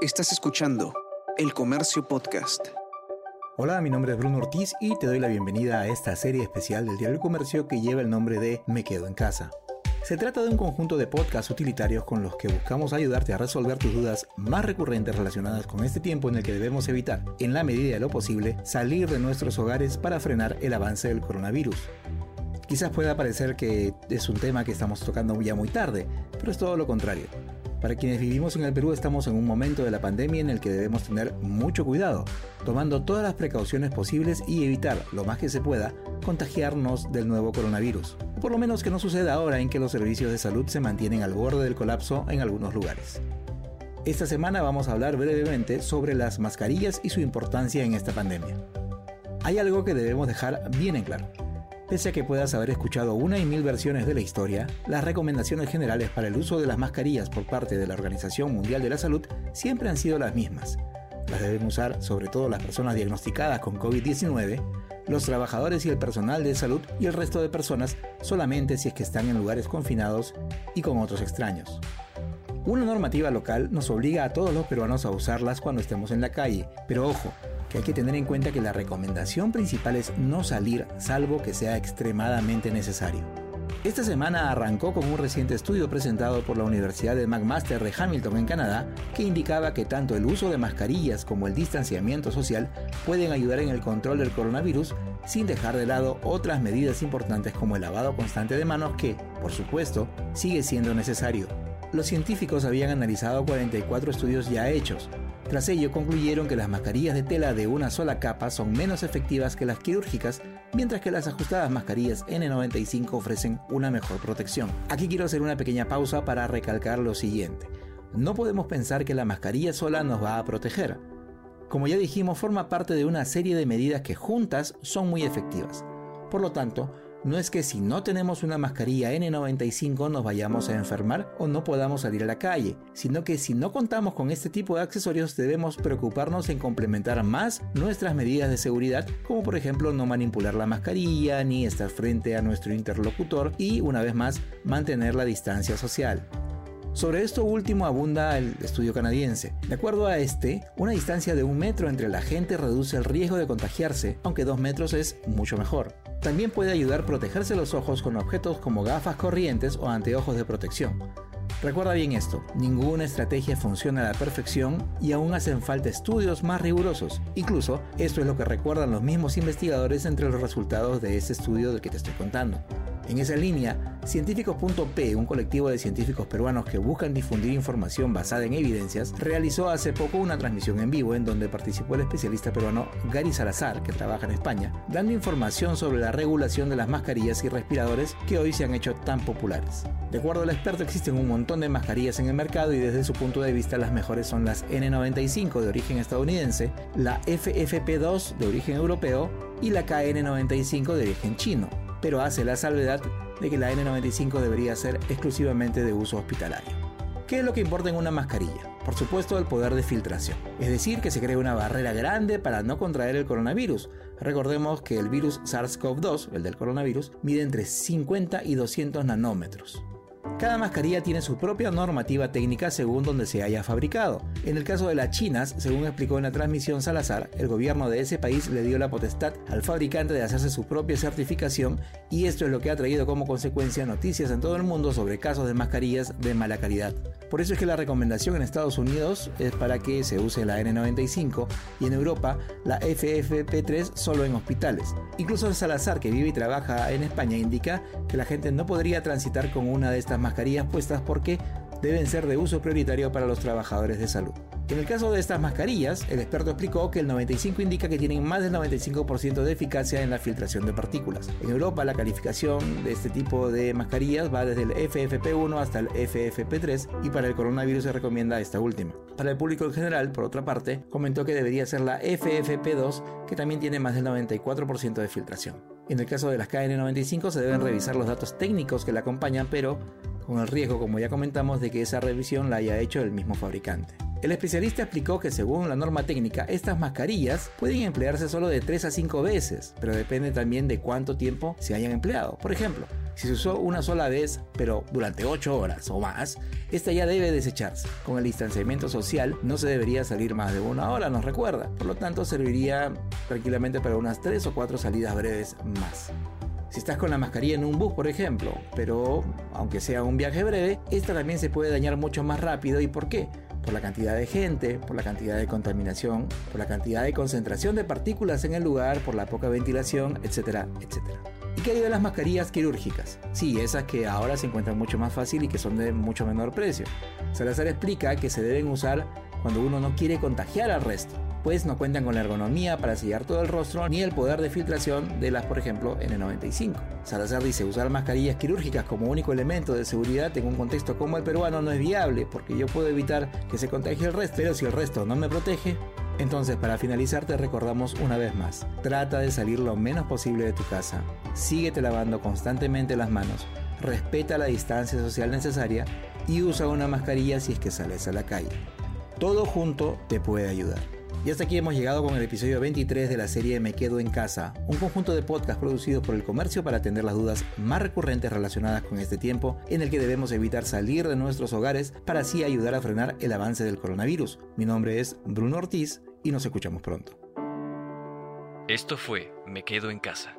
Estás escuchando El Comercio Podcast. Hola, mi nombre es Bruno Ortiz y te doy la bienvenida a esta serie especial del Diario Comercio que lleva el nombre de Me Quedo en Casa. Se trata de un conjunto de podcasts utilitarios con los que buscamos ayudarte a resolver tus dudas más recurrentes relacionadas con este tiempo en el que debemos evitar, en la medida de lo posible, salir de nuestros hogares para frenar el avance del coronavirus. Quizás pueda parecer que es un tema que estamos tocando ya muy tarde, pero es todo lo contrario. Para quienes vivimos en el Perú estamos en un momento de la pandemia en el que debemos tener mucho cuidado, tomando todas las precauciones posibles y evitar, lo más que se pueda, contagiarnos del nuevo coronavirus. Por lo menos que no suceda ahora en que los servicios de salud se mantienen al borde del colapso en algunos lugares. Esta semana vamos a hablar brevemente sobre las mascarillas y su importancia en esta pandemia. Hay algo que debemos dejar bien en claro. Pese a que puedas haber escuchado una y mil versiones de la historia, las recomendaciones generales para el uso de las mascarillas por parte de la Organización Mundial de la Salud siempre han sido las mismas. Las deben usar sobre todo las personas diagnosticadas con COVID-19, los trabajadores y el personal de salud y el resto de personas solamente si es que están en lugares confinados y con otros extraños. Una normativa local nos obliga a todos los peruanos a usarlas cuando estemos en la calle, pero ojo, que hay que tener en cuenta que la recomendación principal es no salir salvo que sea extremadamente necesario. Esta semana arrancó con un reciente estudio presentado por la Universidad de McMaster de Hamilton en Canadá que indicaba que tanto el uso de mascarillas como el distanciamiento social pueden ayudar en el control del coronavirus sin dejar de lado otras medidas importantes como el lavado constante de manos que, por supuesto, sigue siendo necesario. Los científicos habían analizado 44 estudios ya hechos, tras ello concluyeron que las mascarillas de tela de una sola capa son menos efectivas que las quirúrgicas, mientras que las ajustadas mascarillas N95 ofrecen una mejor protección. Aquí quiero hacer una pequeña pausa para recalcar lo siguiente. No podemos pensar que la mascarilla sola nos va a proteger. Como ya dijimos, forma parte de una serie de medidas que juntas son muy efectivas. Por lo tanto, no es que si no tenemos una mascarilla N95 nos vayamos a enfermar o no podamos salir a la calle, sino que si no contamos con este tipo de accesorios debemos preocuparnos en complementar más nuestras medidas de seguridad, como por ejemplo no manipular la mascarilla ni estar frente a nuestro interlocutor y una vez más mantener la distancia social. Sobre esto último abunda el estudio canadiense. De acuerdo a este, una distancia de un metro entre la gente reduce el riesgo de contagiarse, aunque dos metros es mucho mejor. También puede ayudar a protegerse los ojos con objetos como gafas corrientes o anteojos de protección. Recuerda bien esto, ninguna estrategia funciona a la perfección y aún hacen falta estudios más rigurosos. Incluso, esto es lo que recuerdan los mismos investigadores entre los resultados de ese estudio del que te estoy contando. En esa línea, Científicos.p, un colectivo de científicos peruanos que buscan difundir información basada en evidencias, realizó hace poco una transmisión en vivo en donde participó el especialista peruano Gary Salazar, que trabaja en España, dando información sobre la regulación de las mascarillas y respiradores que hoy se han hecho tan populares. De acuerdo al experto, existen un montón de mascarillas en el mercado y desde su punto de vista las mejores son las N95 de origen estadounidense, la FFP2 de origen europeo y la KN95 de origen chino pero hace la salvedad de que la N95 debería ser exclusivamente de uso hospitalario. ¿Qué es lo que importa en una mascarilla? Por supuesto el poder de filtración, es decir, que se cree una barrera grande para no contraer el coronavirus. Recordemos que el virus SARS-CoV-2, el del coronavirus, mide entre 50 y 200 nanómetros. Cada mascarilla tiene su propia normativa técnica según donde se haya fabricado. En el caso de las chinas, según explicó en la transmisión Salazar, el gobierno de ese país le dio la potestad al fabricante de hacerse su propia certificación y esto es lo que ha traído como consecuencia noticias en todo el mundo sobre casos de mascarillas de mala calidad. Por eso es que la recomendación en Estados Unidos es para que se use la N95 y en Europa la FFP3 solo en hospitales. Incluso Salazar, que vive y trabaja en España, indica que la gente no podría transitar con una de estas mascarillas puestas porque deben ser de uso prioritario para los trabajadores de salud. En el caso de estas mascarillas, el experto explicó que el 95 indica que tienen más del 95% de eficacia en la filtración de partículas. En Europa la calificación de este tipo de mascarillas va desde el FFP1 hasta el FFP3 y para el coronavirus se recomienda esta última. Para el público en general, por otra parte, comentó que debería ser la FFP2 que también tiene más del 94% de filtración. En el caso de las KN95 se deben revisar los datos técnicos que la acompañan, pero con el riesgo, como ya comentamos, de que esa revisión la haya hecho el mismo fabricante. El especialista explicó que según la norma técnica, estas mascarillas pueden emplearse solo de 3 a 5 veces, pero depende también de cuánto tiempo se hayan empleado. Por ejemplo, Si se usó una sola vez, pero durante 8 horas o más, esta ya debe desecharse. Con el distanciamiento social no se debería salir más de una hora, nos recuerda. Por lo tanto, serviría tranquilamente para unas 3 o 4 salidas breves más. Si estás con la mascarilla en un bus, por ejemplo, pero aunque sea un viaje breve, esta también se puede dañar mucho más rápido. ¿Y por qué? Por la cantidad de gente, por la cantidad de contaminación, por la cantidad de concentración de partículas en el lugar, por la poca ventilación, etcétera, etcétera. ¿Y qué hay de las mascarillas quirúrgicas? Sí, esas que ahora se encuentran mucho más fácil y que son de mucho menor precio. Salazar explica que se deben usar cuando uno no quiere contagiar al resto, pues no cuentan con la ergonomía para sellar todo el rostro ni el poder de filtración de las, por ejemplo, N95. Salazar dice, usar mascarillas quirúrgicas como único elemento de seguridad en un contexto como el peruano no es viable, porque yo puedo evitar que se contagie el resto, pero si el resto no me protege, entonces, para finalizar, te recordamos una vez más, trata de salir lo menos posible de tu casa, síguete lavando constantemente las manos, respeta la distancia social necesaria y usa una mascarilla si es que sales a la calle. Todo junto te puede ayudar. Y hasta aquí hemos llegado con el episodio 23 de la serie Me Quedo en Casa, un conjunto de podcasts producidos por el comercio para atender las dudas más recurrentes relacionadas con este tiempo en el que debemos evitar salir de nuestros hogares para así ayudar a frenar el avance del coronavirus. Mi nombre es Bruno Ortiz y nos escuchamos pronto. Esto fue Me Quedo en Casa.